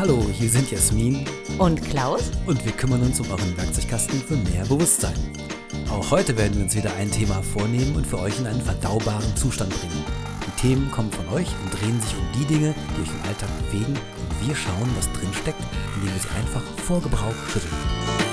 Hallo, hier sind Jasmin Und Klaus? und wir kümmern uns um euren Werkzeugkasten für mehr Bewusstsein. Auch heute werden wir uns wieder ein Thema vornehmen und für euch in einen verdaubaren Zustand bringen. Die Themen kommen von euch und drehen sich um die Dinge, die euch im Alltag bewegen und wir schauen, was drin steckt, indem wir sie einfach vor Gebrauch schütteln.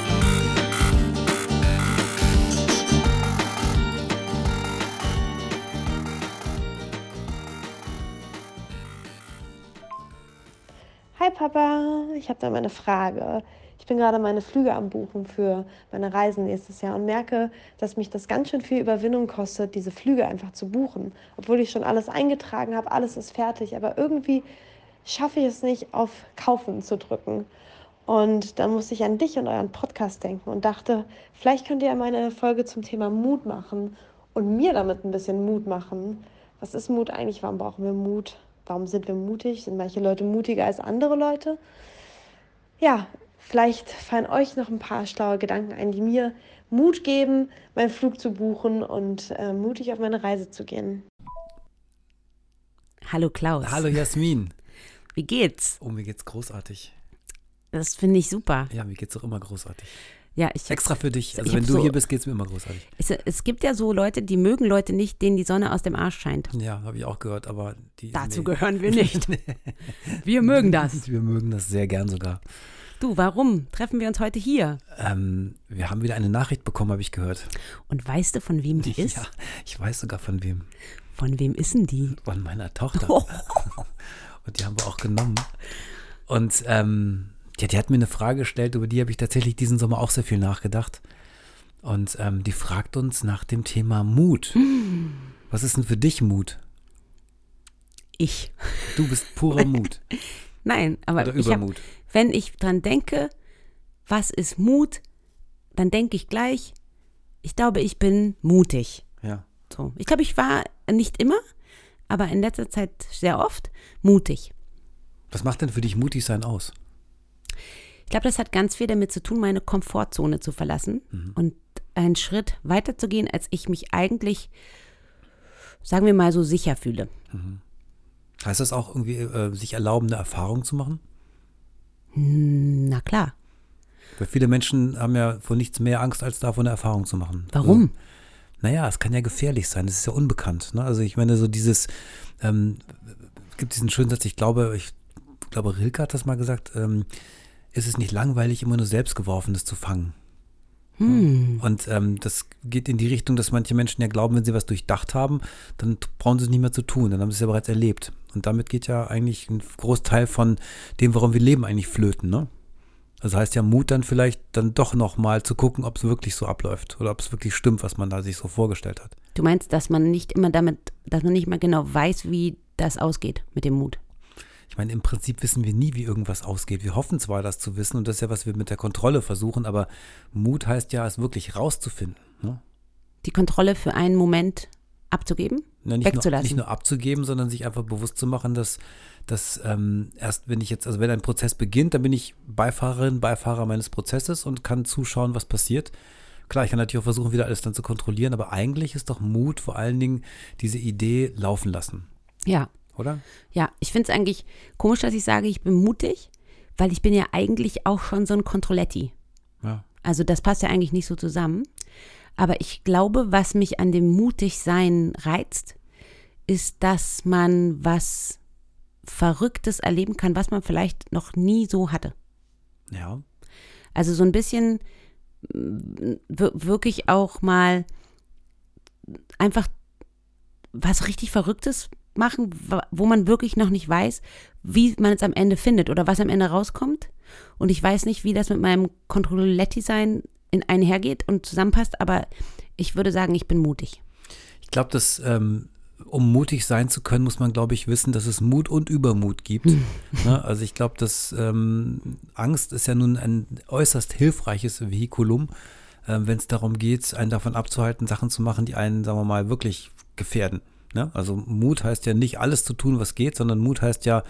Papa, ich habe da mal eine Frage. Ich bin gerade meine Flüge am Buchen für meine Reisen nächstes Jahr und merke, dass mich das ganz schön viel Überwindung kostet, diese Flüge einfach zu buchen. Obwohl ich schon alles eingetragen habe, alles ist fertig, aber irgendwie schaffe ich es nicht, auf Kaufen zu drücken. Und dann musste ich an dich und euren Podcast denken und dachte, vielleicht könnt ihr ja mal eine Folge zum Thema Mut machen und mir damit ein bisschen Mut machen. Was ist Mut eigentlich? Warum brauchen wir Mut? Warum sind wir mutig? Sind manche Leute mutiger als andere Leute? Ja, vielleicht fallen euch noch ein paar schlaue Gedanken ein, die mir Mut geben, meinen Flug zu buchen und äh, mutig auf meine Reise zu gehen. Hallo Klaus. Hallo Jasmin. Wie geht's? Oh, mir geht's großartig. Das finde ich super. Ja, mir geht's auch immer großartig. Ja, ich Extra für dich. Also wenn du so- hier bist, geht's mir immer großartig. Es, es gibt ja so Leute, die mögen Leute nicht, denen die Sonne aus dem Arsch scheint. Ja, habe ich auch gehört, aber die. Dazu nee. gehören wir nicht. Wir mögen das. Wir mögen das sehr gern sogar. Du, warum treffen wir uns heute hier? Ähm, wir haben wieder eine Nachricht bekommen, habe ich gehört. Und weißt du, von wem die ist? Ja, ich weiß sogar von wem. Von wem ist denn die? Von meiner Tochter. Oh. Und die haben wir auch genommen. Und ähm, ja, die hat mir eine Frage gestellt, über die habe ich tatsächlich diesen Sommer auch sehr viel nachgedacht. Und ähm, die fragt uns nach dem Thema Mut. Was ist denn für dich Mut? Ich. Du bist purer Mut. Nein, aber Oder ich hab, Übermut. wenn ich dran denke, was ist Mut, dann denke ich gleich, ich glaube, ich bin mutig. Ja. So. Ich glaube, ich war nicht immer, aber in letzter Zeit sehr oft mutig. Was macht denn für dich mutig sein aus? Ich glaube, das hat ganz viel damit zu tun, meine Komfortzone zu verlassen und einen Schritt weiter zu gehen, als ich mich eigentlich, sagen wir mal, so sicher fühle. Heißt das auch irgendwie, äh, sich erlauben, eine Erfahrung zu machen? Na klar. Weil viele Menschen haben ja vor nichts mehr Angst, als davor eine Erfahrung zu machen. Warum? Also, naja, es kann ja gefährlich sein. Es ist ja unbekannt. Ne? Also ich meine, so dieses, ähm, es gibt diesen schönen Satz, ich glaube, ich glaube, Rilke hat das mal gesagt, ähm, ist es nicht langweilig, immer nur Selbstgeworfenes zu fangen. Hm. Und ähm, das geht in die Richtung, dass manche Menschen ja glauben, wenn sie was durchdacht haben, dann brauchen sie es nicht mehr zu tun, dann haben sie es ja bereits erlebt. Und damit geht ja eigentlich ein Großteil von dem, warum wir leben, eigentlich flöten. Ne? Also heißt ja Mut dann vielleicht dann doch nochmal zu gucken, ob es wirklich so abläuft oder ob es wirklich stimmt, was man da sich so vorgestellt hat. Du meinst, dass man nicht immer damit, dass man nicht mal genau weiß, wie das ausgeht mit dem Mut. Ich meine, im Prinzip wissen wir nie, wie irgendwas ausgeht. Wir hoffen zwar, das zu wissen und das ist ja, was wir mit der Kontrolle versuchen, aber Mut heißt ja, es wirklich rauszufinden. Ne? Die Kontrolle für einen Moment abzugeben, Ja, nicht, nur, wegzulassen. nicht nur abzugeben, sondern sich einfach bewusst zu machen, dass, dass ähm, erst wenn ich jetzt, also wenn ein Prozess beginnt, dann bin ich Beifahrerin, Beifahrer meines Prozesses und kann zuschauen, was passiert. Klar, ich kann natürlich auch versuchen, wieder alles dann zu kontrollieren, aber eigentlich ist doch Mut vor allen Dingen diese Idee laufen lassen, ja. Oder? Ja, ich finde es eigentlich komisch, dass ich sage, ich bin mutig, weil ich bin ja eigentlich auch schon so ein Kontrolletti. Ja. Also das passt ja eigentlich nicht so zusammen. Aber ich glaube, was mich an dem Mutigsein reizt, ist, dass man was Verrücktes erleben kann, was man vielleicht noch nie so hatte. Ja. Also so ein bisschen wir- wirklich auch mal einfach was richtig Verrücktes machen, wo man wirklich noch nicht weiß, wie man es am Ende findet oder was am Ende rauskommt. Und ich weiß nicht, wie das mit meinem Kontrolletti-Sein in einhergeht und zusammenpasst, aber ich würde sagen, ich bin mutig. Ich glaube, dass ähm, um mutig sein zu können, muss man, glaube ich, wissen, dass es Mut und Übermut gibt. ne? Also ich glaube, dass ähm, Angst ist ja nun ein äußerst hilfreiches Vehikulum, äh, wenn es darum geht, einen davon abzuhalten, Sachen zu machen, die einen, sagen wir mal, wirklich gefährden. Ne? Also Mut heißt ja nicht alles zu tun, was geht, sondern Mut heißt ja,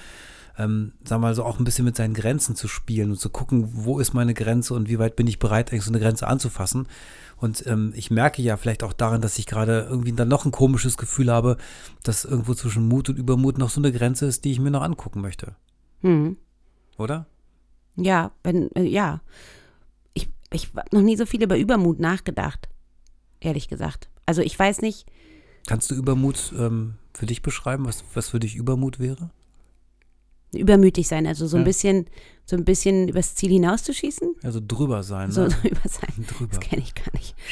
ähm, sagen wir mal so, auch ein bisschen mit seinen Grenzen zu spielen und zu gucken, wo ist meine Grenze und wie weit bin ich bereit, eigentlich so eine Grenze anzufassen. Und ähm, ich merke ja vielleicht auch daran, dass ich gerade irgendwie dann noch ein komisches Gefühl habe, dass irgendwo zwischen Mut und Übermut noch so eine Grenze ist, die ich mir noch angucken möchte. Hm. oder? Ja, wenn, äh, ja. Ich, ich habe noch nie so viel über Übermut nachgedacht, ehrlich gesagt. Also ich weiß nicht, Kannst du Übermut ähm, für dich beschreiben, was, was für dich Übermut wäre? übermütig sein, also so ein Ja. bisschen, so ein bisschen übers Ziel hinauszuschießen. Also drüber sein. So, Ne? so über sein. Drüber. Das kenne ich gar nicht.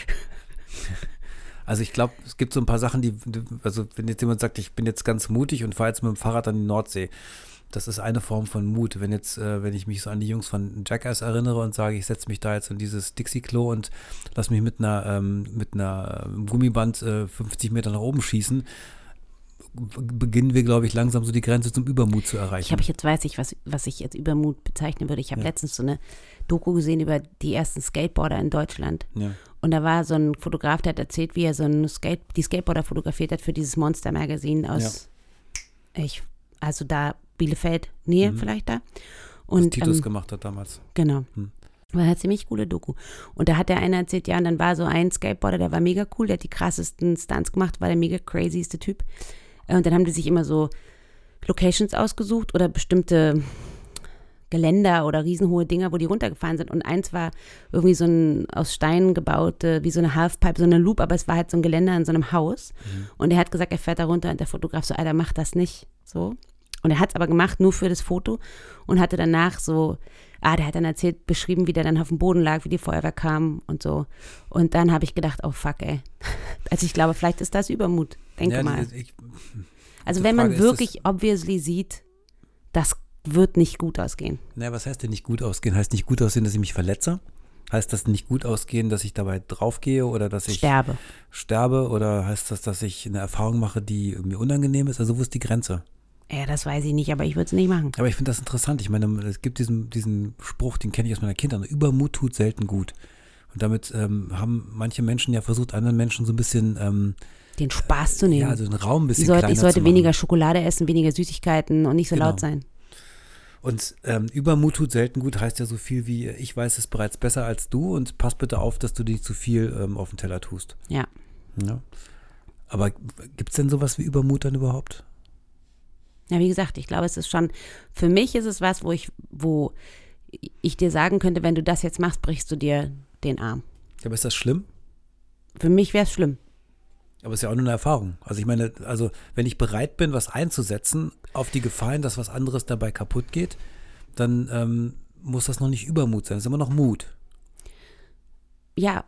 Also ich glaube, es gibt so ein paar Sachen, die, also wenn jetzt jemand sagt, ich bin jetzt ganz mutig und fahre jetzt mit dem Fahrrad an die Nordsee, das ist eine Form von Mut. Wenn jetzt, äh, wenn ich mich so an die Jungs von Jackass erinnere und sage, ich setze mich da jetzt in dieses Dixie-Klo und lass mich mit einer, ähm, mit einer ähm, Gummiband äh, 50 Meter nach oben schießen, beginnen wir, glaube ich, langsam so die Grenze zum Übermut zu erreichen. Ich habe jetzt weiß ich, was, was ich jetzt Übermut bezeichnen würde. Ich habe Ja. letztens so eine Doku gesehen über die ersten Skateboarder in Deutschland. ja. Und da war so ein Fotograf, der hat erzählt, wie er so ein Skate, die Skateboarder fotografiert hat für dieses Monster Magazine aus, ich, also da Bielefeld, Nähe Mhm. vielleicht da. Was Und Titus ähm, gemacht hat damals. Genau. Hm. War eine ziemlich coole Doku. Und da hat der eine erzählt, ja, und dann war so ein Skateboarder, der war mega cool, der hat die krassesten Stunts gemacht, war der mega crazyste Typ. Äh, Und dann haben die sich immer so Locations ausgesucht oder bestimmte Geländer oder riesenhohe Dinger, wo die runtergefahren sind. Und eins war irgendwie so ein aus Steinen gebaute, wie so eine Halfpipe, so eine Loop, aber es war halt so ein Geländer in so einem Haus. Und er hat gesagt, er fährt da runter und der Fotograf so, Alter, mach das nicht. So. Und er hat es aber gemacht, nur für das Foto und hatte danach so, ah, der hat dann erzählt, beschrieben, wie der dann auf dem Boden lag, wie die Feuerwehr kam und so. Und dann habe ich gedacht, oh fuck, ey. Also ich glaube, vielleicht ist das Übermut. Denke Ja, mal. Ich, Also wenn man Frage ist- wirklich obviously sieht, das wird nicht gut ausgehen. naja, was heißt denn nicht gut ausgehen? Heißt nicht gut aussehen, dass ich mich verletze? Heißt das nicht gut ausgehen, dass ich dabei draufgehe oder dass ich Sterbe. sterbe? Oder heißt das, dass ich eine Erfahrung mache, die mir unangenehm ist? Also wo ist die Grenze? Ja, das weiß ich nicht, aber ich würde es nicht machen. Aber ich finde das interessant. Ich meine, es gibt diesen, diesen Spruch, den kenne ich aus meiner Kindheit. Übermut tut selten gut. Und damit ähm, haben manche Menschen ja versucht, anderen Menschen so ein bisschen, ähm, Den Spaß zu nehmen. ja, also den Raum ein bisschen ich sollte, ich sollte weniger Schokolade essen, weniger Süßigkeiten und nicht so Genau. laut sein. Und ähm, Übermut tut selten gut heißt ja so viel wie, ich weiß es bereits besser als du und pass bitte auf, dass du nicht zu viel ähm, auf den Teller tust. Ja. Ja. Aber gibt es denn sowas wie Übermut dann überhaupt? Ja, wie gesagt, ich glaube, es ist schon, für mich ist es was, wo ich, wo ich dir sagen könnte, wenn du das jetzt machst, brichst du dir den Arm. Ja, aber ist das schlimm? Für mich wäre es schlimm. Aber es ist ja auch nur eine Erfahrung. Also ich meine, also wenn ich bereit bin, was einzusetzen, auf die Gefahr hin, dass was anderes dabei kaputt geht, dann ähm, muss das noch nicht Übermut sein. Das ist immer noch Mut. Ja,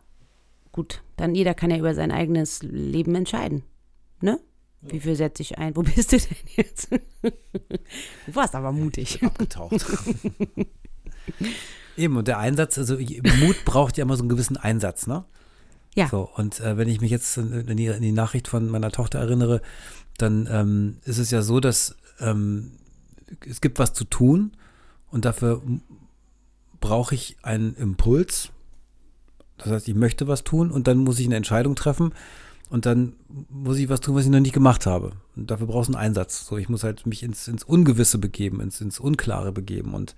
gut, dann jeder kann ja über sein eigenes Leben entscheiden. Ne? Wie viel setze ich ein? Wo bist du denn jetzt? du warst aber mutig. Abgetaucht. Eben, und der Einsatz, also Mut braucht ja immer so einen gewissen Einsatz, ne? Ja. So, und äh, wenn ich mich jetzt in die, in die Nachricht von meiner Tochter erinnere, dann ähm, ist es ja so, dass ähm, es gibt was zu tun und dafür brauche ich einen Impuls. Das heißt, ich möchte was tun und dann muss ich eine Entscheidung treffen und dann muss ich was tun, was ich noch nicht gemacht habe. Und dafür brauchst du einen Einsatz. So, ich muss halt mich ins, ins Ungewisse begeben, ins, ins Unklare begeben und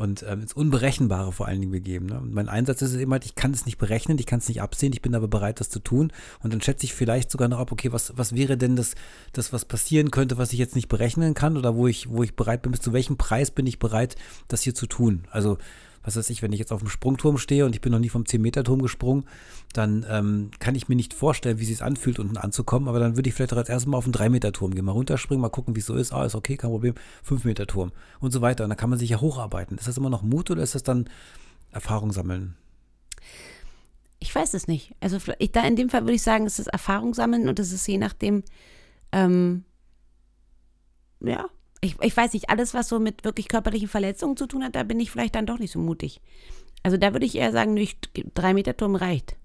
und ähm, ins Unberechenbare vor allen Dingen begeben. Ne? Und mein Einsatz ist eben halt, ich kann es nicht berechnen, ich kann es nicht absehen, ich bin aber bereit, das zu tun. Und dann schätze ich vielleicht sogar noch ab, okay, was, was wäre denn das, das, was passieren könnte, was ich jetzt nicht berechnen kann oder wo ich, wo ich bereit bin, bis zu welchem Preis bin ich bereit, das hier zu tun. Also, was weiß ich, wenn ich jetzt auf dem Sprungturm stehe und ich bin noch nie vom 10-Meter-Turm gesprungen, dann ähm, kann ich mir nicht vorstellen, wie es sich anfühlt, unten anzukommen, aber dann würde ich vielleicht auch als erstes mal auf den 3-Meter-Turm gehen, mal runterspringen, mal gucken, wie es so ist. Ah, ist okay, kein Problem. 5-Meter-Turm und so weiter. Und dann kann man sich ja hocharbeiten. Ist das immer noch Mut oder ist das dann Erfahrung sammeln? Ich weiß es nicht. Also ich, da in dem Fall würde ich sagen, es ist Erfahrung sammeln und es ist je nachdem, ähm, ja, ich, ich weiß nicht, alles, was so mit wirklich körperlichen Verletzungen zu tun hat, da bin ich vielleicht dann doch nicht so mutig. Also da würde ich eher sagen, nö, ich- drei Meter Turm reicht.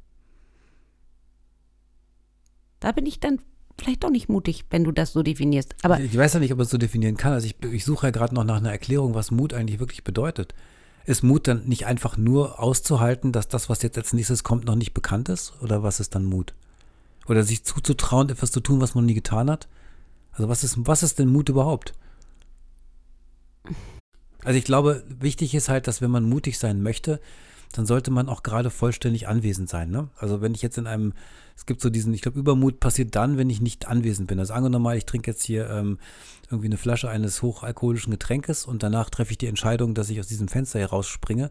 Da bin ich dann vielleicht doch nicht mutig, wenn du das so definierst. Aber ich weiß ja nicht, ob es so definieren kann. Also ich, ich suche ja gerade noch nach einer Erklärung, was Mut eigentlich wirklich bedeutet. Ist Mut dann nicht einfach nur auszuhalten, dass das, was jetzt als nächstes kommt, noch nicht bekannt ist? Oder was ist dann Mut? Oder sich zuzutrauen, etwas zu tun, was man nie getan hat? Also was ist, was ist denn Mut überhaupt? Also ich glaube, wichtig ist halt, dass wenn man mutig sein möchte, dann sollte man auch gerade vollständig anwesend sein. Ne? Also wenn ich jetzt in einem, es gibt so diesen, ich glaube, Übermut passiert dann, wenn ich nicht anwesend bin. Also angenommen mal, ich trinke jetzt hier ähm, irgendwie eine Flasche eines hochalkoholischen Getränkes und danach treffe ich die Entscheidung, dass ich aus diesem Fenster hier rausspringe,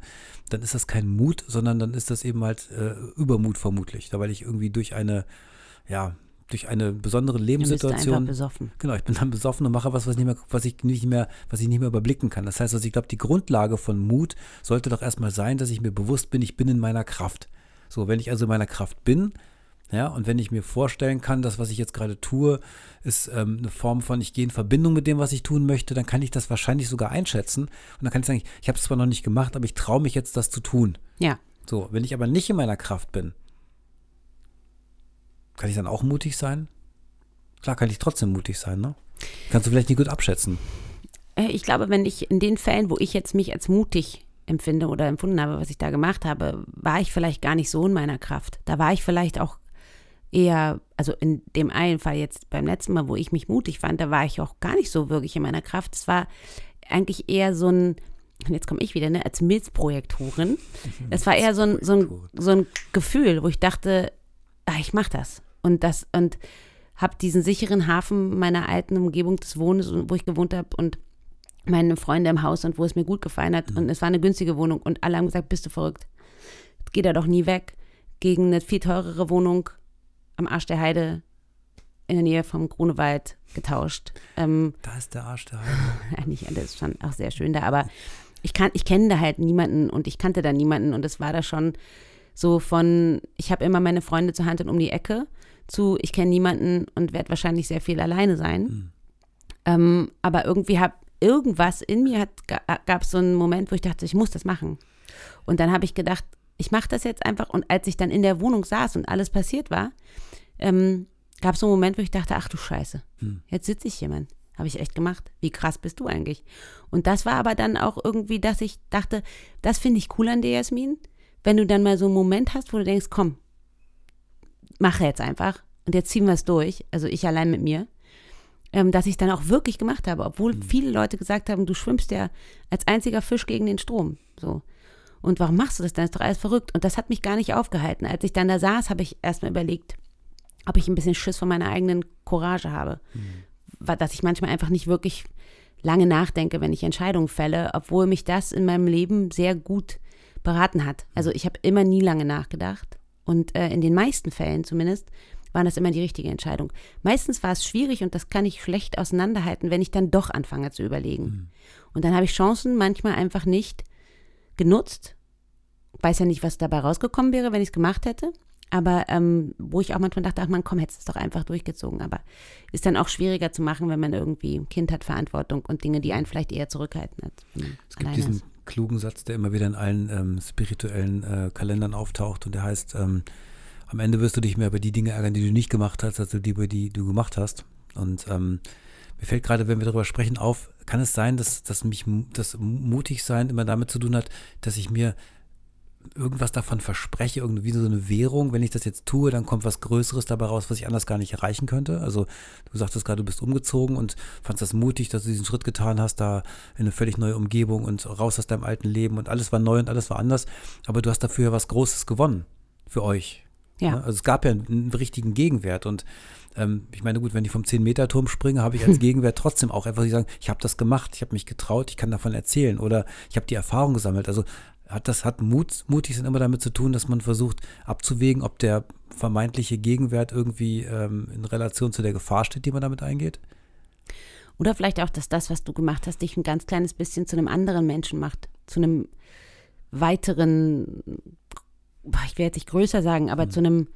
dann ist das kein Mut, sondern dann ist das eben halt äh, Übermut vermutlich. Da weil ich irgendwie durch eine, ja, durch eine besondere Lebenssituation. besoffen. Genau, ich bin dann besoffen und mache was, was, ich nicht mehr, was ich nicht mehr, was ich nicht mehr überblicken kann. Das heißt, also ich glaube, die Grundlage von Mut sollte doch erstmal sein, dass ich mir bewusst bin, ich bin in meiner Kraft. So, wenn ich also in meiner Kraft bin, ja, und wenn ich mir vorstellen kann, dass was ich jetzt gerade tue, ist ähm, eine Form von, ich gehe in Verbindung mit dem, was ich tun möchte, dann kann ich das wahrscheinlich sogar einschätzen. Und dann kann ich sagen, ich habe es zwar noch nicht gemacht, aber ich traue mich jetzt, das zu tun. Ja. So, wenn ich aber nicht in meiner Kraft bin, kann ich dann auch mutig sein? Klar kann ich trotzdem mutig sein, ne? Kannst du vielleicht nicht gut abschätzen. Äh, ich glaube, wenn ich in den Fällen, wo ich jetzt mich als mutig empfinde oder empfunden habe, was ich da gemacht habe, war ich vielleicht gar nicht so in meiner Kraft. Da war ich vielleicht auch eher, also in dem einen Fall jetzt beim letzten Mal, wo ich mich mutig fand, da war ich auch gar nicht so wirklich in meiner Kraft. Es war eigentlich eher so ein, und jetzt komme ich wieder, ne, als Milzprojektorin. Es war eher so ein, so, ein, so ein Gefühl, wo ich dachte, ah, ich mache das. Und das, und habe diesen sicheren Hafen meiner alten Umgebung des Wohnens, wo ich gewohnt habe und meine Freunde im Haus und wo es mir gut gefallen hat. Mhm. Und es war eine günstige Wohnung und alle haben gesagt, bist du verrückt. Geht er doch nie weg. Gegen eine viel teurere Wohnung am Arsch der Heide in der Nähe vom Grunewald getauscht. Ähm, da ist der Arsch der Heide. Eigentlich, das ist schon auch sehr schön da, aber ich, ich kenne da halt niemanden und ich kannte da niemanden und es war da schon so von, ich habe immer meine Freunde zur Hand und um die Ecke zu, ich kenne niemanden und werde wahrscheinlich sehr viel alleine sein. Mhm. Ähm, aber irgendwie habe irgendwas in mir gab es so einen Moment, wo ich dachte, ich muss das machen. Und dann habe ich gedacht, ich mache das jetzt einfach. Und als ich dann in der Wohnung saß und alles passiert war, ähm, gab es so einen Moment, wo ich dachte, ach du Scheiße, hm. jetzt sitze ich hier, Mann. Habe ich echt gemacht. Wie krass bist du eigentlich? Und das war aber dann auch irgendwie, dass ich dachte, das finde ich cool an dir, Jasmin. Wenn du dann mal so einen Moment hast, wo du denkst, komm, mache jetzt einfach und jetzt ziehen wir es durch, also ich allein mit mir, ähm, dass ich dann auch wirklich gemacht habe, obwohl mhm. viele Leute gesagt haben, du schwimmst ja als einziger Fisch gegen den Strom. So. Und warum machst du das? Dann ist doch alles verrückt. Und das hat mich gar nicht aufgehalten. Als ich dann da saß, habe ich erstmal überlegt, ob ich ein bisschen Schiss von meiner eigenen Courage habe. Mhm. Dass ich manchmal einfach nicht wirklich lange nachdenke, wenn ich Entscheidungen fälle, obwohl mich das in meinem Leben sehr gut beraten hat. Also ich habe immer nie lange nachgedacht und äh, in den meisten Fällen zumindest war das immer die richtige Entscheidung. Meistens war es schwierig und das kann ich schlecht auseinanderhalten, wenn ich dann doch anfange zu überlegen. Mhm. Und dann habe ich Chancen manchmal einfach nicht genutzt. Weiß ja nicht, was dabei rausgekommen wäre, wenn ich es gemacht hätte. Aber ähm, wo ich auch manchmal dachte, ach man, komm, hättest es doch einfach durchgezogen. Aber ist dann auch schwieriger zu machen, wenn man irgendwie ein Kind hat, Verantwortung und Dinge, die einen vielleicht eher zurückhalten hat. Es gibt diesen ist. Klugen Satz, der immer wieder in allen ähm, spirituellen äh, Kalendern auftaucht und der heißt, ähm, am Ende wirst du dich mehr über die Dinge ärgern, die du nicht gemacht hast, als über die du gemacht hast. Und ähm, mir fällt gerade, wenn wir darüber sprechen, auf, kann es sein, dass, dass mich das Mutigsein immer damit zu tun hat, dass ich mir irgendwas davon verspreche, irgendwie so eine Währung, wenn ich das jetzt tue, dann kommt was Größeres dabei raus, was ich anders gar nicht erreichen könnte. Also du sagtest gerade, du bist umgezogen und fandest das mutig, dass du diesen Schritt getan hast, da in eine völlig neue Umgebung und raus aus deinem alten Leben und alles war neu und alles war anders. Aber du hast dafür was Großes gewonnen für euch. Ja. Ne? Also es gab ja einen richtigen Gegenwert und ähm, ich meine, gut, wenn ich vom 10-Meter-Turm springe, habe ich als Gegenwert trotzdem auch einfach sagen, ich habe das gemacht, ich habe mich getraut, ich kann davon erzählen oder ich habe die Erfahrung gesammelt. Also hat das hat Mut, mutig sind immer damit zu tun, dass man versucht abzuwägen, ob der vermeintliche Gegenwert irgendwie ähm, in Relation zu der Gefahr steht, die man damit eingeht. Oder vielleicht auch, dass das, was du gemacht hast, dich ein ganz kleines bisschen zu einem anderen Menschen macht, zu einem weiteren ich will jetzt nicht größer sagen, aber mhm. zu einem,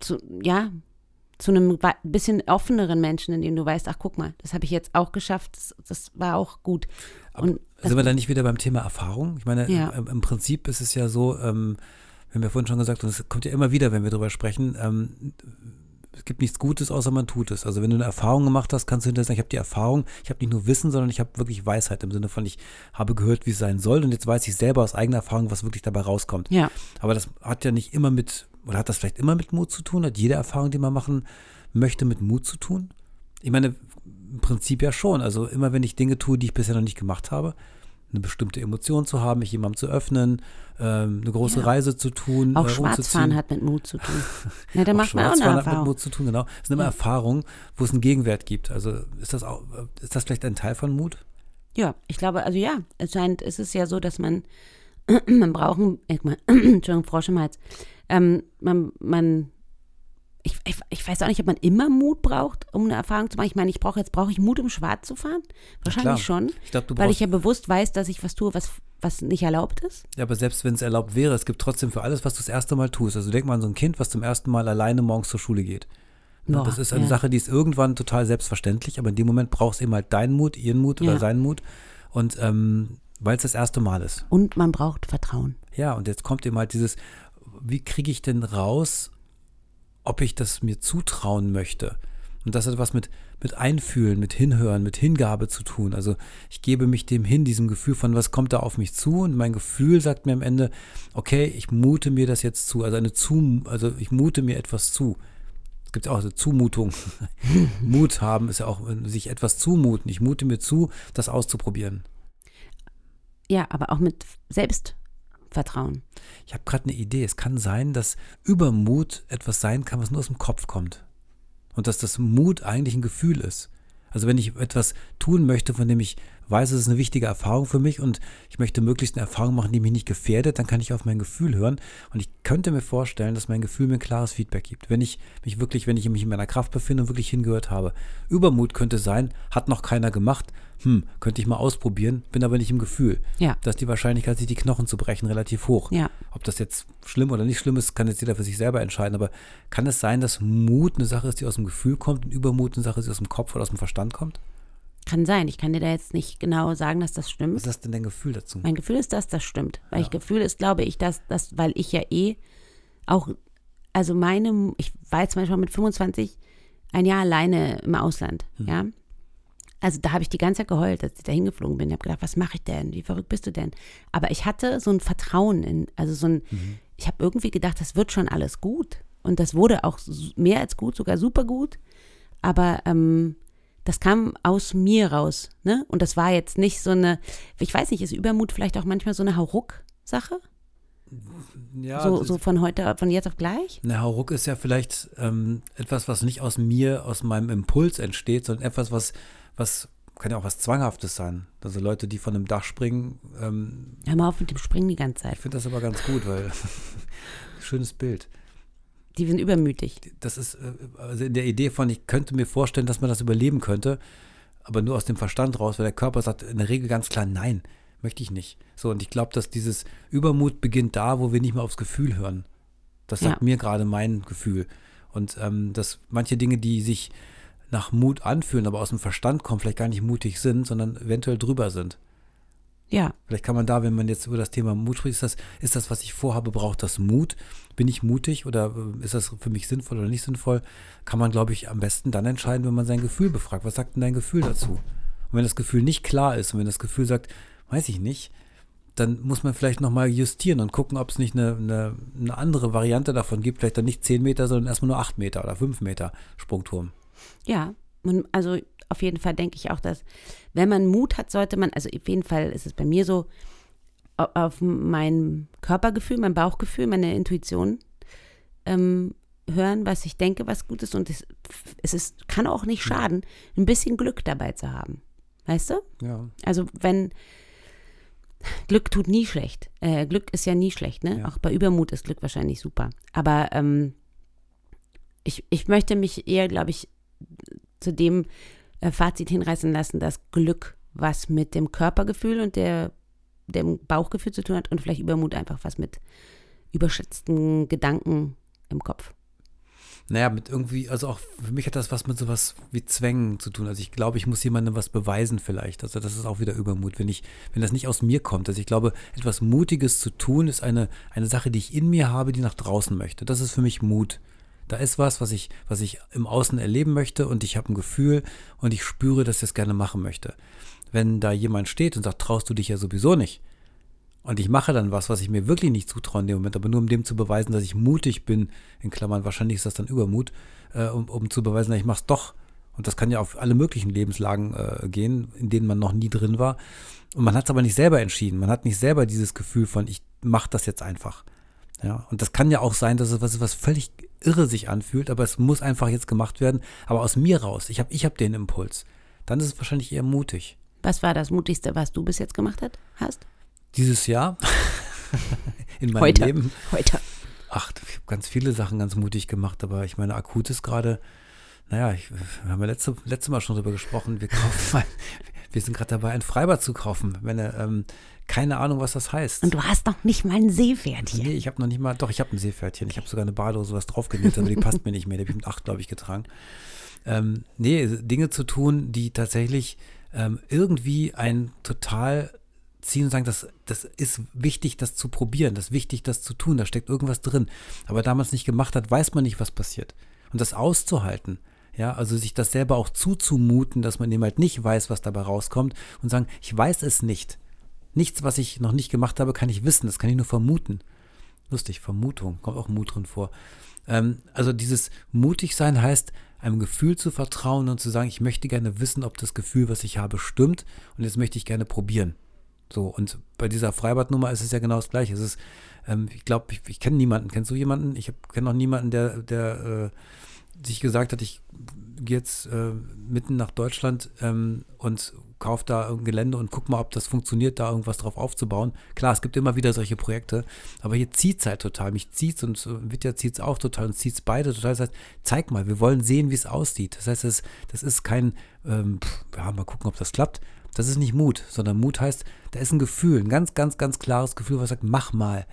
zu, ja, zu einem bisschen offeneren Menschen, in dem du weißt, ach guck mal, das habe ich jetzt auch geschafft, das, das war auch gut. Und sind wir da nicht wieder beim Thema Erfahrung? Ich meine, ja. im, im, Prinzip ist es ja so, ähm, wir haben ja vorhin schon gesagt, und es kommt ja immer wieder, wenn wir darüber sprechen, ähm, es gibt nichts Gutes, außer man tut es. Also wenn du eine Erfahrung gemacht hast, kannst du hinterher sagen, ich habe die Erfahrung, ich habe nicht nur Wissen, sondern ich habe wirklich Weisheit im Sinne von, ich habe gehört, wie es sein soll und jetzt weiß ich selber aus eigener Erfahrung, was wirklich dabei rauskommt. Ja. Aber das hat ja nicht immer mit, oder hat das vielleicht immer mit Mut zu tun? Hat jede Erfahrung, die man machen möchte, mit Mut zu tun? Ich meine, im Prinzip ja schon. Also immer wenn ich Dinge tue, die ich bisher noch nicht gemacht habe, eine bestimmte Emotion zu haben, mich jemandem zu öffnen, ähm, eine große Ja. Reise zu tun. Auch äh, Schwarzfahren hat mit Mut zu tun. Na, da Auch macht man auch eine hat mit. Mut zu tun, genau. Es sind immer Ja. Erfahrungen, wo es einen Gegenwert gibt. Also ist das auch, ist das vielleicht ein Teil von Mut? Ja, ich glaube, also ja, es scheint, es ist ja so, dass man, man braucht, ein- äh, Entschuldigung, Frosch im Hals, ähm, man, man, ich, ich, ich weiß auch nicht, ob man immer Mut braucht, um eine Erfahrung zu machen. Ich meine, ich brauche jetzt, brauche ich Mut, um schwarz zu fahren? Wahrscheinlich schon, Ich glaube, du weil ich ja bewusst weiß, dass ich was tue, was, was nicht erlaubt ist. ja, aber selbst wenn es erlaubt wäre, es gibt trotzdem für alles, was du das erste Mal tust. Also denk mal an so ein Kind, was zum ersten Mal alleine morgens zur Schule geht. Ja, Boah, das ist eine ja. Sache, die ist irgendwann total selbstverständlich, aber in dem Moment brauchst du eben halt deinen Mut, ihren Mut oder Ja. seinen Mut. Und ähm, weil es das erste Mal ist. Und man braucht Vertrauen. Ja, und jetzt kommt eben halt dieses, wie kriege ich denn raus, ob ich das mir zutrauen möchte? Und das hat was mit, mit Einfühlen, mit Hinhören, mit Hingabe zu tun. Also ich gebe mich dem hin, diesem Gefühl von, was kommt da auf mich zu? Und mein Gefühl sagt mir am Ende, okay, ich mute mir das jetzt zu. Also eine zu, also ich mute mir etwas zu. Es gibt auch so Zumutung. Mut haben ist ja auch sich etwas zumuten. Ich mute mir zu, das auszuprobieren. Ja, aber auch mit Selbstvertrauen. Ich habe gerade eine Idee. Es kann sein, dass Übermut etwas sein kann, was nur aus dem Kopf kommt. Und dass das Mut eigentlich ein Gefühl ist. Also wenn ich etwas tun möchte, von dem ich weiß, es ist eine wichtige Erfahrung für mich und ich möchte möglichst eine Erfahrung machen, die mich nicht gefährdet, dann kann ich auf mein Gefühl hören. Und ich könnte mir vorstellen, dass mein Gefühl mir ein klares Feedback gibt. Wenn ich mich wirklich, wenn ich mich in meiner Kraft befinde und wirklich hingehört habe. Übermut könnte sein, hat noch keiner gemacht. Hm, könnte ich mal ausprobieren, bin aber nicht im Gefühl. Ja. Da ist die Wahrscheinlichkeit, sich die Knochen zu brechen, relativ hoch. Ja. Ob das jetzt schlimm oder nicht schlimm ist, kann jetzt jeder für sich selber entscheiden. Aber kann es sein, dass Mut eine Sache ist, die aus dem Gefühl kommt und Übermut eine Sache ist, die aus dem Kopf oder aus dem Verstand kommt? Kann sein. Ich kann dir da jetzt nicht genau sagen, dass das stimmt. Was ist das denn dein Gefühl dazu? Mein Gefühl ist, dass das stimmt. Weil Ja. ich Gefühl ist, glaube ich, dass das, weil ich ja eh auch, also meine, ich war jetzt zum Beispiel mit 25 ein Jahr alleine im Ausland, Hm. ja. Also da habe ich die ganze Zeit geheult, als ich da hingeflogen bin. Ich habe gedacht, was mache ich denn? Wie verrückt bist du denn? Aber ich hatte so ein Vertrauen in, also so ein, Mhm. ich habe irgendwie gedacht, das wird schon alles gut. Und das wurde auch mehr als gut, sogar super gut. Aber ähm, das kam aus mir raus, ne? Und das war jetzt nicht so eine, ich weiß nicht, ist Übermut vielleicht auch manchmal so eine Hauruck-Sache? Ja, so, so von heute, von jetzt auf gleich? Eine Hauruck ist ja vielleicht ähm, etwas, was nicht aus mir, aus meinem Impuls entsteht, sondern etwas, was, was kann ja auch was Zwanghaftes sein. Also Leute, die von einem Dach springen, ähm, Hör mal auf mit dem Springen die ganze ich Zeit. finde das aber ganz gut, weil schönes Bild. Die sind übermütig. das ist äh, also in der Idee von, ich könnte mir vorstellen, dass man das überleben könnte, aber nur aus dem Verstand raus, weil der Körper sagt in der Regel ganz klar, nein, möchte ich nicht. So, und ich glaube, dass dieses Übermut beginnt da, wo wir nicht mehr aufs Gefühl hören. Das sagt Ja. mir gerade mein Gefühl. Und ähm, dass manche Dinge, die sich nach Mut anfühlen, aber aus dem Verstand kommen, vielleicht gar nicht mutig sind, sondern eventuell drüber sind. Ja, Vielleicht kann man da, wenn man jetzt über das Thema Mut spricht, ist das, ist das, was ich vorhabe, braucht das Mut? Bin ich mutig oder äh, ist das für mich sinnvoll oder nicht sinnvoll? Kann man, glaube ich, am besten dann entscheiden, wenn man sein Gefühl befragt. Was sagt denn dein Gefühl dazu? Und wenn das Gefühl nicht klar ist und wenn das Gefühl sagt, weiß ich nicht, dann muss man vielleicht nochmal justieren und gucken, ob es nicht eine, eine, eine andere Variante davon gibt. Vielleicht dann nicht 10 Meter, sondern erstmal nur 8 Meter oder 5 Meter Sprungturm. ja. Und also auf jeden Fall denke ich auch, dass wenn man Mut hat, sollte man, also auf jeden Fall ist es bei mir so, au- auf mein Körpergefühl, mein Bauchgefühl, meine Intuition ähm, hören, was ich denke, was gut ist. Und es, es ist, kann auch nicht schaden, ein bisschen Glück dabei zu haben. Weißt du? Ja. Also wenn Glück tut nie schlecht. Äh, Glück ist ja nie schlecht, ne? Ja. Auch bei Übermut ist Glück wahrscheinlich super. Aber ähm, ich, ich möchte mich eher, glaube ich, zu dem Fazit hinreißen lassen, dass Glück was mit dem Körpergefühl und der, dem Bauchgefühl zu tun hat und vielleicht Übermut einfach was mit überschätzten Gedanken im Kopf. Naja, mit irgendwie, also auch für mich hat das was mit sowas wie Zwängen zu tun. Also ich glaube, ich muss jemandem was beweisen vielleicht. Also das ist auch wieder Übermut, wenn ich, wenn das nicht aus mir kommt. Also ich glaube, etwas Mutiges zu tun ist eine, eine Sache, die ich in mir habe, die nach draußen möchte. Das ist für mich Mut. Da ist was, was ich, was ich im Außen erleben möchte und ich habe ein Gefühl und ich spüre, dass ich es gerne machen möchte. Wenn da jemand steht und sagt, traust du dich ja sowieso nicht, und ich mache dann was, was ich mir wirklich nicht zutraue in dem Moment, aber nur um dem zu beweisen, dass ich mutig bin, in Klammern, wahrscheinlich ist das dann Übermut, äh, um, um zu beweisen, dass ich es doch. Und das kann ja auf alle möglichen Lebenslagen äh, gehen, in denen man noch nie drin war. Und man hat es aber nicht selber entschieden. Man hat nicht selber dieses Gefühl von, ich mache das jetzt einfach. Ja, und das kann ja auch sein, dass es was, was völlig irre sich anfühlt, aber es muss einfach jetzt gemacht werden. Aber aus mir raus. Ich habe ich hab den Impuls. Dann ist es wahrscheinlich eher mutig. Was war das Mutigste, was du bis jetzt gemacht hat, hast? Dieses Jahr in meinem Heute. Leben. Heute. Ach, ich habe ganz viele Sachen ganz mutig gemacht, aber ich meine, akut ist gerade, naja, ich, wir haben ja letzte, letzte Mal schon drüber gesprochen, wir kaufen mal, wir sind gerade dabei, ein Freibad zu kaufen. Wenn, ähm, keine Ahnung, was das heißt. Und du hast noch nicht mal ein Seepferdchen. Nee, ich habe noch nicht mal, doch, ich habe ein Seepferdchen. Ich habe sogar eine Badehose was draufgenäht, aber die passt mir nicht mehr. Die habe ich mit acht, glaube ich, getragen. Ähm, nee, Dinge zu tun, die tatsächlich ähm, irgendwie ein total ziehen und sagen, das, das ist wichtig, das zu probieren, das ist wichtig, das zu tun, da steckt irgendwas drin. Aber da man es nicht gemacht hat, weiß man nicht, was passiert. Und das auszuhalten, ja, also sich das selber auch zuzumuten, dass man eben halt nicht weiß, was dabei rauskommt und sagen, ich weiß es nicht. Nichts, was ich noch nicht gemacht habe, kann ich wissen, das kann ich nur vermuten. Lustig, Vermutung, kommt auch Mut drin vor. Ähm, also dieses mutig sein heißt, einem Gefühl zu vertrauen und zu sagen, ich möchte gerne wissen, ob das Gefühl, was ich habe, stimmt und jetzt möchte ich gerne probieren. So, und bei dieser Freibadnummer ist es ja genau das Gleiche. Es ist, ähm, ich glaube, ich, ich kenne niemanden. Kennst du jemanden? Ich kenne noch niemanden, der, der äh, sich gesagt hat, ich gehe jetzt äh, mitten nach Deutschland ähm, und kaufe da ein Gelände und guck mal, ob das funktioniert, da irgendwas drauf aufzubauen. Klar, es gibt immer wieder solche Projekte, aber hier zieht es halt total. Mich zieht es und äh, Vitya zieht es auch total und zieht es beide total. Das heißt, zeig mal, wir wollen sehen, wie es aussieht. Das heißt, das, das ist kein, ähm, pff, ja, mal gucken, ob das klappt. Das ist nicht Mut, sondern Mut heißt, da ist ein Gefühl, ein ganz, ganz, ganz klares Gefühl, was sagt, mach mal,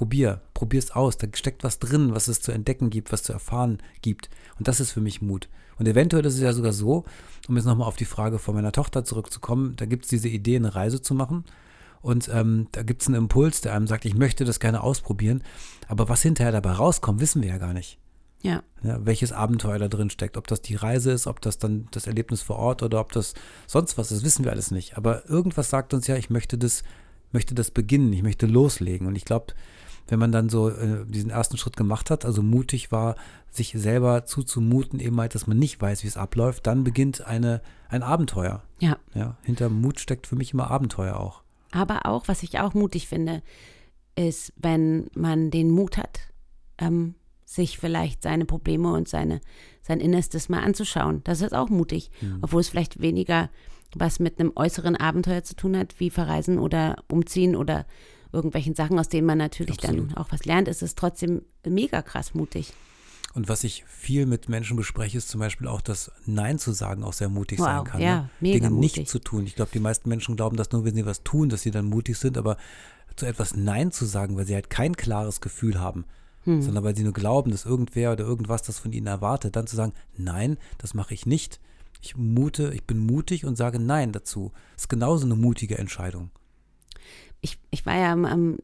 probier, probier es aus. Da steckt was drin, was es zu entdecken gibt, was zu erfahren gibt. Und das ist für mich Mut. Und eventuell ist es ja sogar so, um jetzt nochmal auf die Frage von meiner Tochter zurückzukommen, da gibt es diese Idee, eine Reise zu machen. Und ähm, da gibt es einen Impuls, der einem sagt, ich möchte das gerne ausprobieren. Aber was hinterher dabei rauskommt, wissen wir ja gar nicht. Ja. Ja, welches Abenteuer da drin steckt. Ob das die Reise ist, ob das dann das Erlebnis vor Ort oder ob das sonst was ist, wissen wir alles nicht. Aber irgendwas sagt uns ja, ich möchte das, möchte das beginnen, ich möchte loslegen. Und ich glaube, wenn man dann so äh, diesen ersten Schritt gemacht hat, also mutig war, sich selber zuzumuten, eben halt, dass man nicht weiß, wie es abläuft, dann beginnt eine, ein Abenteuer. Ja. Ja, hinter Mut steckt für mich immer Abenteuer auch. Aber auch, was ich auch mutig finde, ist, wenn man den Mut hat, ähm, sich vielleicht seine Probleme und seine, sein Innerstes mal anzuschauen. Das ist auch mutig, Mhm. obwohl es vielleicht weniger was mit einem äußeren Abenteuer zu tun hat, wie Verreisen oder Umziehen oder irgendwelchen Sachen, aus denen man natürlich dann Absolut. auch was lernt, ist es trotzdem mega krass mutig. Und was ich viel mit Menschen bespreche, ist zum Beispiel auch, dass Nein zu sagen auch sehr mutig Wow, sein kann. ja, ne? mega Dinge mutig. nicht zu tun. Ich glaube, die meisten Menschen glauben, dass nur wenn sie was tun, dass sie dann mutig sind, aber zu etwas Nein zu sagen, weil sie halt kein klares Gefühl haben, Hm. sondern weil sie nur glauben, dass irgendwer oder irgendwas das von ihnen erwartet, dann zu sagen, nein, das mache ich nicht. Ich mute, ich bin mutig und sage Nein dazu. Das ist genauso eine mutige Entscheidung. Ich, ich war ja am, am,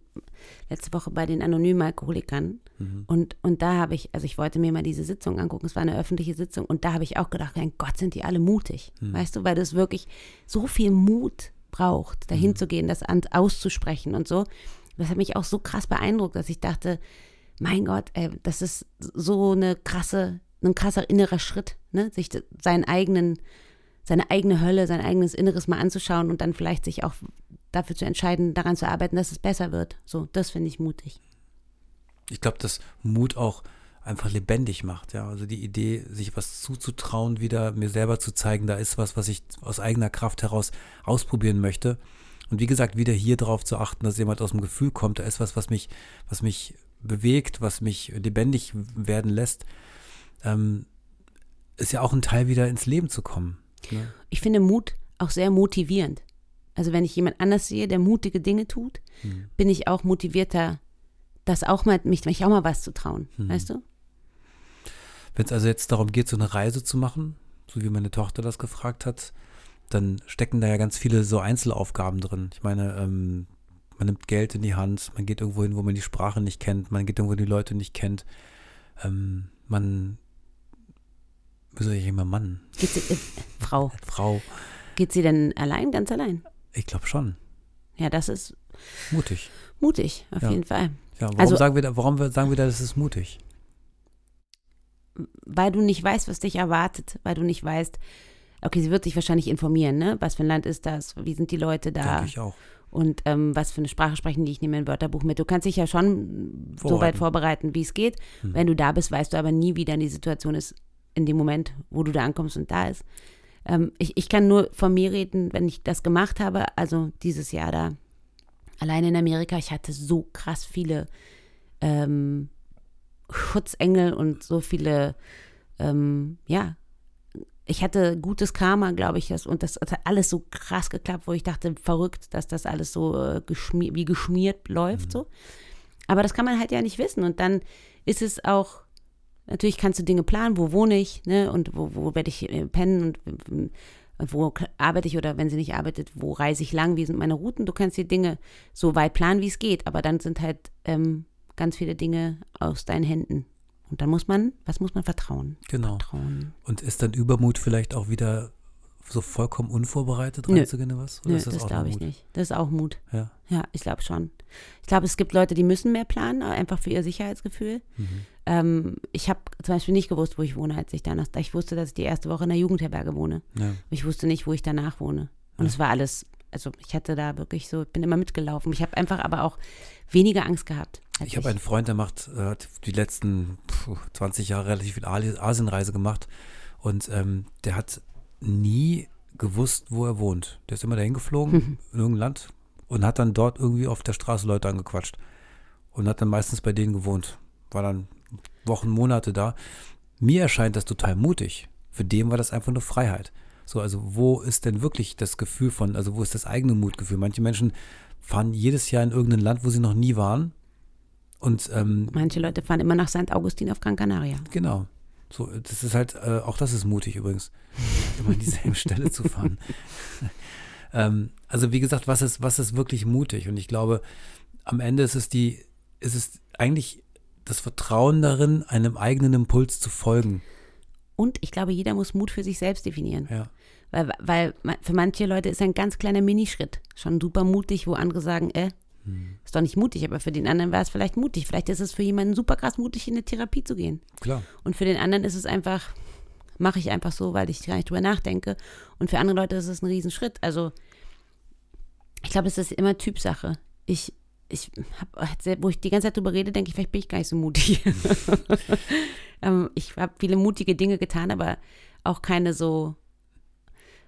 letzte Woche bei den anonymen Alkoholikern Mhm. und, und da habe ich, also ich wollte mir mal diese Sitzung angucken, es war eine öffentliche Sitzung und da habe ich auch gedacht, mein Gott, sind die alle mutig, Mhm. weißt du, weil das wirklich so viel Mut braucht, dahin Mhm. zu gehen, das an, auszusprechen und so. Das hat mich auch so krass beeindruckt, dass ich dachte, mein Gott, ey, das ist so eine krasse, ein krasser innerer Schritt, ne? sich seinen eigenen, seine eigene Hölle, sein eigenes Inneres mal anzuschauen und dann vielleicht sich auch dafür zu entscheiden, daran zu arbeiten, dass es besser wird. So, das finde ich mutig. Ich glaube, dass Mut auch einfach lebendig macht. Ja, also die Idee, sich was zuzutrauen, wieder mir selber zu zeigen, da ist was, was ich aus eigener Kraft heraus ausprobieren möchte. Und wie gesagt, wieder hier drauf zu achten, dass jemand aus dem Gefühl kommt, da ist was, was mich, was mich bewegt, was mich lebendig werden lässt, ähm, ist ja auch ein Teil, wieder ins Leben zu kommen. Ne? Ich finde Mut auch sehr motivierend. Also wenn ich jemand anders sehe, der mutige Dinge tut, Mhm. bin ich auch motivierter, das auch mal, mich, mich auch mal was zu trauen, Mhm. weißt du? Wenn es also jetzt darum geht, so eine Reise zu machen, so wie meine Tochter das gefragt hat, dann stecken da ja ganz viele so Einzelaufgaben drin. Ich meine, ähm, man nimmt Geld in die Hand, man geht irgendwo hin, wo man die Sprache nicht kennt, man geht irgendwo, wo die Leute nicht kennt. Ähm, man, wie soll ich immer Mann, Geht sie, äh, Frau, Frau, geht sie denn allein, ganz allein? Ich glaube schon, Ja, das ist mutig. mutig, auf Ja. jeden Fall. Ja, warum Also- sagen wir da, warum sagen wir da, das ist mutig? weil du nicht weißt, was dich erwartet, weil du nicht weißt, okay, sie wird sich wahrscheinlich informieren, ne? Was für ein Land ist das? Wie sind die Leute da? Denke ich auch. Und ähm, was für eine Sprache sprechen die? Ich nehme ein Wörterbuch mit. Du kannst dich ja schon so weit vorbereiten, wie es geht. Wenn du da bist, weißt du aber nie, wie dann die Situation ist in dem Moment, wo du da ankommst und da ist. Ähm, ich, ich kann nur von mir reden, wenn ich das gemacht habe, also dieses Jahr da alleine in Amerika, ich hatte so krass viele ähm, Schutzengel und so viele, ähm, ja, ich hatte gutes Karma, glaube ich, das, und das hat alles so krass geklappt, wo ich dachte, verrückt, dass das alles so äh, geschmier, wie geschmiert läuft, so. Aber das kann man halt ja nicht wissen. Und dann ist es auch, natürlich kannst du Dinge planen, wo wohne ich, ne, und wo, wo werde ich äh, pennen und ähm, wo arbeite ich oder wenn sie nicht arbeitet, wo reise ich lang, wie sind meine Routen. Du kannst die Dinge so weit planen, wie es geht, aber dann sind halt ähm, ganz viele Dinge aus deinen Händen. Und dann muss man, was muss man vertrauen? Genau. Vertrauen. Und ist dann Übermut vielleicht auch wieder so vollkommen unvorbereitet reinzugehen in was? Oder Nö, ist das, nur glaube ich nicht. Das ist auch Mut. Ja. Ja, ich glaube schon. Ich glaube, es gibt Leute, die müssen mehr planen, einfach für ihr Sicherheitsgefühl. Mhm. Ähm, ich habe zum Beispiel nicht gewusst, wo ich wohne, als ich danach, ich wusste, dass ich die erste Woche in der Jugendherberge wohne. ja. Ich wusste nicht, wo ich danach wohne. Und es war alles, also ich hatte da wirklich so, ich bin immer mitgelaufen. Ich habe einfach aber auch weniger Angst gehabt. Ich habe einen Freund, der macht, äh, hat die letzten puh, 20 Jahre relativ viel Asienreise gemacht und ähm, der hat nie gewusst, wo er wohnt. Der ist immer dahin geflogen, in irgendein Land und hat dann dort irgendwie auf der Straße Leute angequatscht und hat dann meistens bei denen gewohnt. War dann Wochen, Monate da. Mir erscheint das total mutig. Für den war das einfach nur Freiheit. So, also wo ist denn wirklich das Gefühl von, also wo ist das eigene Mutgefühl? Manche Menschen fahren jedes Jahr in irgendein Land, wo sie noch nie waren. Und ähm, Manche Leute fahren immer nach St. Augustin auf Gran Canaria. genau. So, das ist halt, äh, auch das ist mutig übrigens, immer an dieselbe Stelle zu fahren. ähm, also wie gesagt, was ist, was ist wirklich mutig? Und ich glaube, am Ende ist es die, ist es eigentlich das Vertrauen darin, einem eigenen Impuls zu folgen. Und ich glaube, jeder muss Mut für sich selbst definieren. Ja. Weil, weil für manche Leute ist ein ganz kleiner Minischritt schon super mutig, wo andere sagen, äh, ist doch nicht mutig, aber für den anderen war es vielleicht mutig. Vielleicht ist es für jemanden super krass mutig, in eine Therapie zu gehen. Klar. Und für den anderen ist es einfach, mache ich einfach so, weil ich gar nicht drüber nachdenke. Und für andere Leute ist es ein Riesenschritt. Also ich glaube, es ist immer Typsache. Ich, ich habe, wo ich die ganze Zeit drüber rede, denke ich, vielleicht bin ich gar nicht so mutig. ähm, ich habe viele mutige Dinge getan, aber auch keine so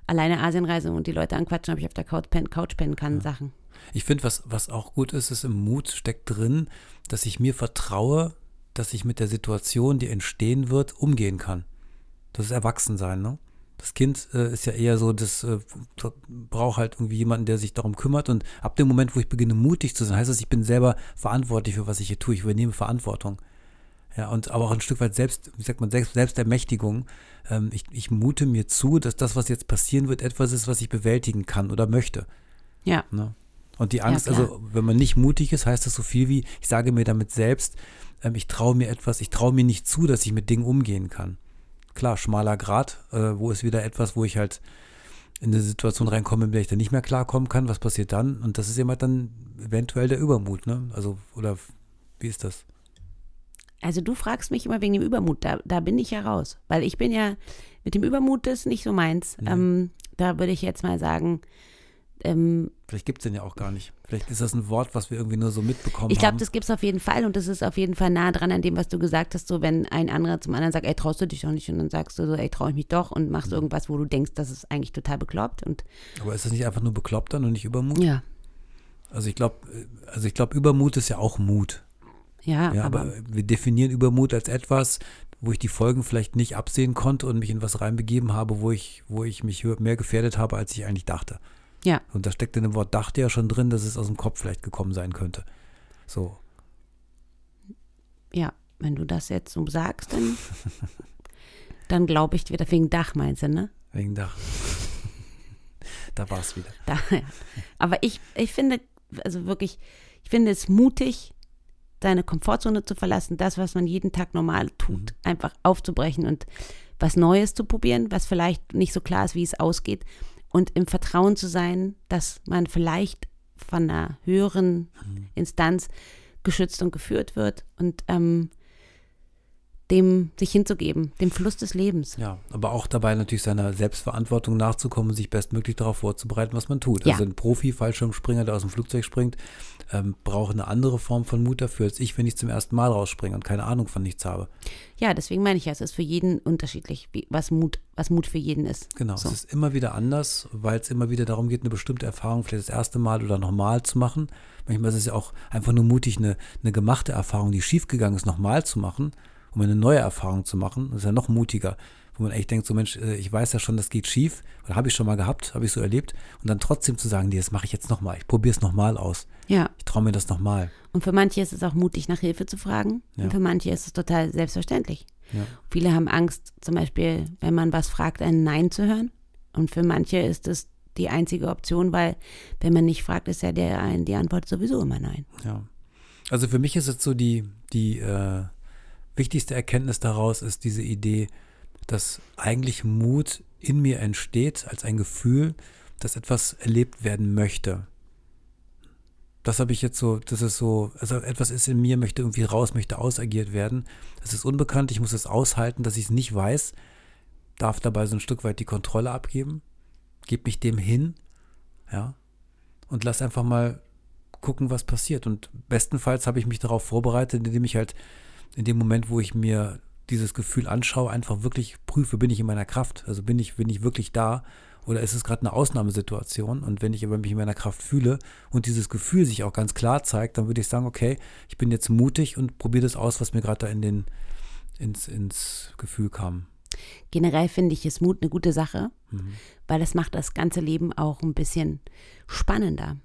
alleine Asienreise und die Leute anquatschen, ob ich auf der Couch pennen, Couch pennen kann, Sachen. Ich finde, was, was auch gut ist, ist im Mut steckt drin, dass ich mir vertraue, dass ich mit der Situation, die entstehen wird, umgehen kann. Das ist Erwachsensein, ne? Das Kind äh, ist ja eher so, das äh, braucht halt irgendwie jemanden, der sich darum kümmert. Und ab dem Moment, wo ich beginne, mutig zu sein, heißt das, ich bin selber verantwortlich für was ich hier tue. Ich übernehme Verantwortung. Ja, und aber auch ein Stück weit selbst, wie sagt man, selbst, Selbstermächtigung. Ähm, ich, ich mute mir zu, dass das, was jetzt passieren wird, etwas ist, was ich bewältigen kann oder möchte. Ja, Ne? Und die Angst, klar. also wenn man nicht mutig ist, heißt das so viel wie, ich sage mir damit selbst, ähm, ich traue mir etwas, ich traue mir nicht zu, dass ich mit Dingen umgehen kann. Klar, schmaler Grad, äh, wo ist wieder etwas, wo ich halt in eine Situation reinkomme, in der ich dann nicht mehr klarkommen kann, was passiert dann? Und das ist eben halt dann eventuell der Übermut, ne? Also, oder wie ist das? Also du fragst mich immer wegen dem Übermut, da, da bin ich ja raus. Weil ich bin ja, mit dem Übermut das ist nicht so meins. Ähm, da würde ich jetzt mal sagen, ähm, Vielleicht gibt es den ja auch gar nicht. Vielleicht ist das ein Wort, was wir irgendwie nur so mitbekommen ich glaube, haben. das gibt es auf jeden Fall und das ist auf jeden Fall nah dran an dem, was du gesagt hast, so wenn ein anderer zum anderen sagt, ey, traust du dich doch nicht und dann sagst du so, ey, traue ich mich doch und machst irgendwas, wo du denkst, das ist eigentlich total bekloppt und Aber ist das nicht einfach nur bekloppt dann und nicht Übermut? ja, Also ich glaube, also ich glaube, Übermut ist ja auch Mut. ja, Ja, aber, aber, wir definieren Übermut als etwas, wo ich die Folgen vielleicht nicht absehen konnte und mich in was reinbegeben habe, wo ich, wo ich mich mehr gefährdet habe, als ich eigentlich dachte. Ja, Und da steckt in dem Wort dachte ja schon drin, dass es aus dem Kopf vielleicht gekommen sein könnte. So. ja, wenn du das jetzt so sagst, dann, dann glaube ich wieder wegen Dach meinst du, ne? Wegen Dach. da war es wieder. Da, ja. Aber ich, ich finde, also wirklich, ich finde es mutig, seine Komfortzone zu verlassen, das, was man jeden Tag normal tut, einfach aufzubrechen und was Neues zu probieren, was vielleicht nicht so klar ist, wie es ausgeht und im Vertrauen zu sein, dass man vielleicht von einer höheren Instanz geschützt und geführt wird. Und ähm, dem sich hinzugeben, dem Fluss des Lebens. Ja, aber auch dabei natürlich seiner Selbstverantwortung nachzukommen sich bestmöglich darauf vorzubereiten, was man tut. Ja. Also ein Profi-Fallschirmspringer, der aus dem Flugzeug springt, ähm, braucht eine andere Form von Mut dafür, als ich, wenn ich zum ersten Mal rausspringe und keine Ahnung von nichts habe. Ja, deswegen meine ich ja, es ist für jeden unterschiedlich, wie, was, Mut, was Mut für jeden ist. Genau, So. es ist immer wieder anders, weil es immer wieder darum geht, eine bestimmte Erfahrung vielleicht das erste Mal oder nochmal zu machen. Manchmal ist es ja auch einfach nur mutig, eine, eine gemachte Erfahrung, die schiefgegangen ist, nochmal zu machen, um eine neue Erfahrung zu machen. Das ist ja noch mutiger, wo man echt denkt, so Mensch, äh, ich weiß ja schon, das geht schief, oder habe ich schon mal gehabt, habe ich so erlebt, und dann trotzdem zu sagen, nee, das mache ich jetzt nochmal, ich probiere es nochmal aus, Ja, ich traue mir das nochmal. und für manche ist es auch mutig, nach Hilfe zu fragen. Ja. Und für manche ist es total selbstverständlich. Ja. Viele haben Angst, zum Beispiel, wenn man was fragt, ein Nein zu hören. Und für manche ist es die einzige Option, weil wenn man nicht fragt, ist ja der, die Antwort sowieso immer Nein. Ja. Also für mich ist es so die, die äh, wichtigste Erkenntnis daraus ist diese Idee, dass eigentlich Mut in mir entsteht als ein Gefühl, dass etwas erlebt werden möchte. Das habe ich jetzt so, das ist so, also etwas ist in mir, möchte irgendwie raus, möchte ausagiert werden. Das ist unbekannt, ich muss es aushalten, dass ich es nicht weiß, darf dabei so ein Stück weit die Kontrolle abgeben, gebe mich dem hin, ja, und lass einfach mal gucken, was passiert. Und bestenfalls habe ich mich darauf vorbereitet, indem ich halt in dem Moment, wo ich mir dieses Gefühl anschaue, einfach wirklich prüfe, bin ich in meiner Kraft? Also bin ich, bin ich wirklich da? Oder ist es gerade eine Ausnahmesituation? Und wenn ich aber mich in meiner Kraft fühle und dieses Gefühl sich auch ganz klar zeigt, dann würde ich sagen, okay, ich bin jetzt mutig und probiere das aus, was mir gerade da in den, ins, ins Gefühl kam. Generell finde ich ist Mut eine gute Sache, Mhm. weil das macht das ganze Leben auch ein bisschen spannender.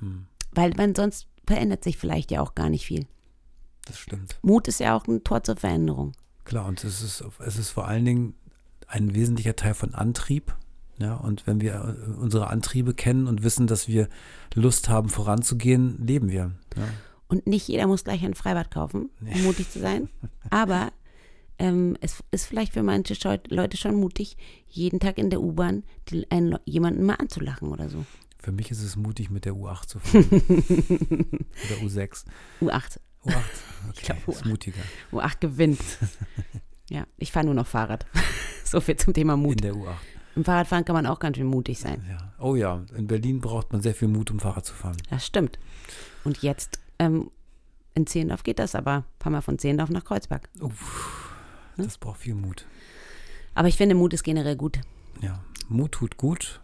Mhm. Weil man sonst verändert sich vielleicht ja auch gar nicht viel. Das stimmt. Mut ist ja auch ein Tor zur Veränderung. Klar, und es ist, es ist vor allen Dingen ein wesentlicher Teil von Antrieb. Ja, und wenn wir äh, unsere Antriebe kennen und wissen, dass wir Lust haben, voranzugehen, leben wir. Ja. Und nicht jeder muss gleich ein Freibad kaufen, um mutig zu sein. Aber ähm, es ist vielleicht für manche Leute schon mutig, jeden Tag in der U-Bahn jemanden mal anzulachen oder so. Für mich ist es mutig, mit der U8 zu fahren. Oder U6. U8. U8, okay, glaub, ist U8. mutiger. U8 gewinnt. ja, ich fahre nur noch Fahrrad. so viel zum Thema In Mut. der U8. Im Fahrradfahren kann man auch ganz schön mutig sein. Ja. Oh ja, in Berlin braucht man sehr viel Mut, um Fahrrad zu fahren. Das stimmt. Und jetzt ähm, in Zehlendorf geht das, aber fahren wir von Zehlendorf nach Kreuzberg. Uff, Hm? das braucht viel Mut. Aber ich finde, Mut ist generell gut. Ja, Mut tut gut.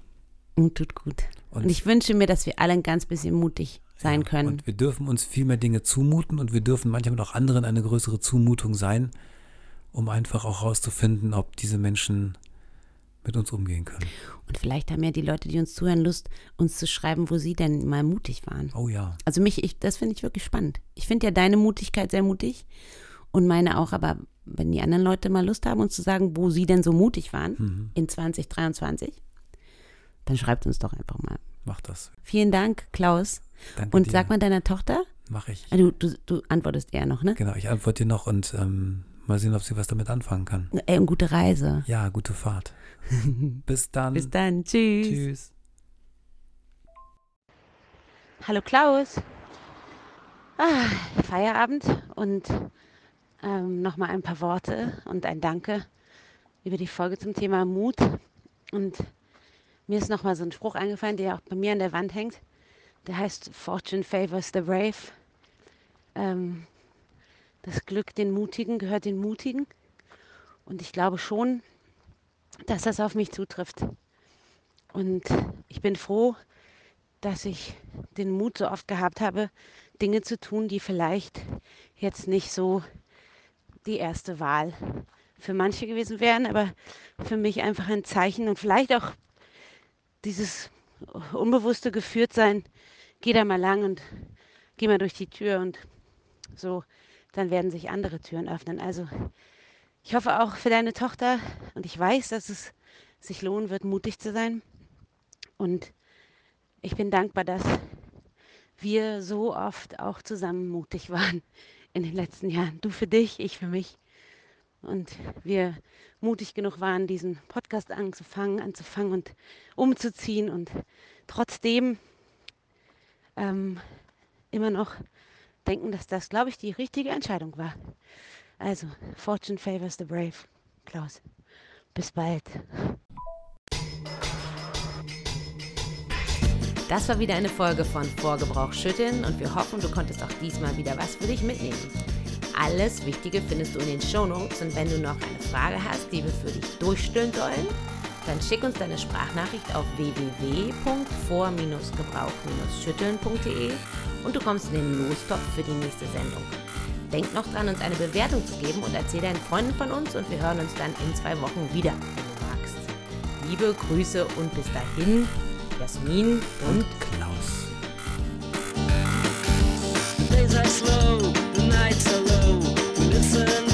Mut tut gut. Und- Und, ich wünsche mir, dass wir alle ein ganz bisschen mutig sein Ja, können. Und wir dürfen uns viel mehr Dinge zumuten und wir dürfen manchmal auch anderen eine größere Zumutung sein, um einfach auch herauszufinden, ob diese Menschen mit uns umgehen können. Und vielleicht haben ja die Leute, die uns zuhören, Lust, uns zu schreiben, wo sie denn mal mutig waren. Oh ja, Also mich, ich, das finde ich wirklich spannend. Ich finde ja deine Mutigkeit sehr mutig und meine auch, aber wenn die anderen Leute mal Lust haben, uns zu sagen, wo sie denn so mutig waren Mhm. in 2023, dann schreibt uns doch einfach mal. mach das. Vielen Dank, Klaus. Danke Und dir. sag mal deiner Tochter, Mach ich. du, du, du antwortest eher noch, ne? Genau, ich antworte dir noch und ähm, mal sehen, ob sie was damit anfangen kann. Ey, und gute Reise. Ja, gute Fahrt. Bis dann. Bis dann. Tschüss. Tschüss. Hallo Klaus. Ah, Feierabend und ähm, nochmal ein paar Worte und ein Danke über die Folge zum Thema Mut. Und mir ist nochmal so ein Spruch eingefallen, der auch bei mir an der Wand hängt. Der heißt Fortune favors the brave. Ähm, das Glück den Mutigen gehört den Mutigen. Und ich glaube schon, dass das auf mich zutrifft. Und ich bin froh, dass ich den Mut so oft gehabt habe, Dinge zu tun, die vielleicht jetzt nicht so die erste Wahl für manche gewesen wären, aber für mich einfach ein Zeichen und vielleicht auch dieses unbewusste Geführtsein, geh da mal lang und geh mal durch die Tür und so, dann werden sich andere Türen öffnen. Also ich hoffe auch für deine Tochter und ich weiß, dass es sich lohnen wird, mutig zu sein. Und ich bin dankbar, dass wir so oft auch zusammen mutig waren in den letzten Jahren. Du für dich, ich für mich. Und wir mutig genug waren, diesen Podcast anzufangen, anzufangen und umzuziehen und trotzdem ähm, immer noch denken, dass das, glaube ich, die richtige Entscheidung war. Also, Fortune favors the brave. Klaus, bis bald. Das war wieder eine Folge von Vorgebrauch schütteln und wir hoffen, du konntest auch diesmal wieder was für dich mitnehmen. Alles Wichtige findest du in den Shownotes und wenn du noch eine Frage hast, die wir für dich durchstellen sollen, dann schick uns deine Sprachnachricht auf www.vor-gebrauch-schütteln.de und du kommst in den Lostopf für die nächste Sendung. Denk noch dran, uns eine Bewertung zu geben und erzähl deinen Freunden von uns und wir hören uns dann in zwei Wochen wieder, wenn du magst. Liebe Grüße und bis dahin, Jasmin und Klaus. days are slow, the nights are low. We listen